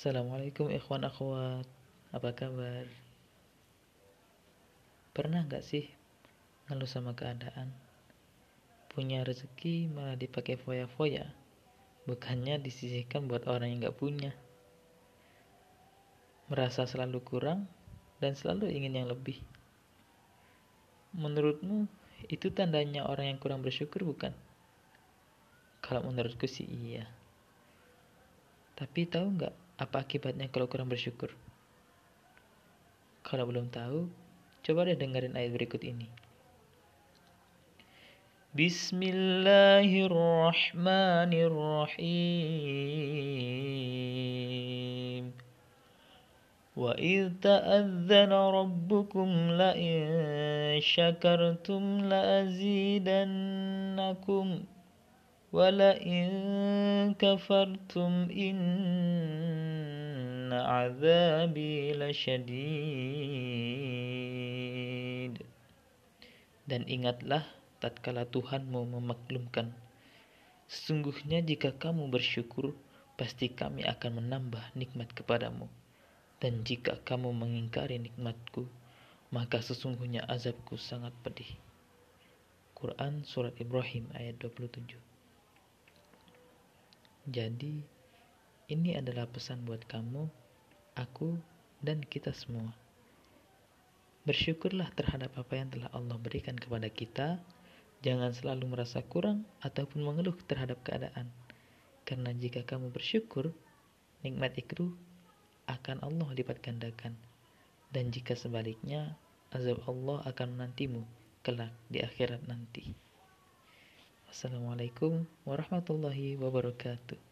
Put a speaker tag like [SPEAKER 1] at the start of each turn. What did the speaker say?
[SPEAKER 1] Assalamualaikum ikhwan akhwat Apa kabar? Pernah gak sih ngeluh sama keadaan? Punya rezeki malah dipakai foya-foya Bukannya disisihkan buat orang yang gak punya Merasa selalu kurang dan selalu ingin yang lebih Menurutmu itu tandanya orang yang kurang bersyukur bukan? Kalau menurutku sih iya Tapi tahu nggak apa akibatnya kalau kurang bersyukur? Kalau belum tahu, coba deh dengerin ayat berikut ini. Bismillahirrahmanirrahim. Wa idh ta'adzana rabbukum la in syakartum la azidannakum wa la in kafartum in إن عذابي لشديد Dan ingatlah tatkala Tuhanmu memaklumkan Sesungguhnya jika kamu bersyukur pasti kami akan menambah nikmat kepadamu dan jika kamu mengingkari nikmatku maka sesungguhnya azabku sangat pedih Quran Surat Ibrahim ayat 27 jadi, ini adalah pesan buat kamu, aku, dan kita semua. Bersyukurlah terhadap apa yang telah Allah berikan kepada kita. Jangan selalu merasa kurang ataupun mengeluh terhadap keadaan. Karena jika kamu bersyukur, nikmat ikru akan Allah lipat gandakan. Dan jika sebaliknya, azab Allah akan menantimu kelak di akhirat nanti. Assalamualaikum warahmatullahi wabarakatuh.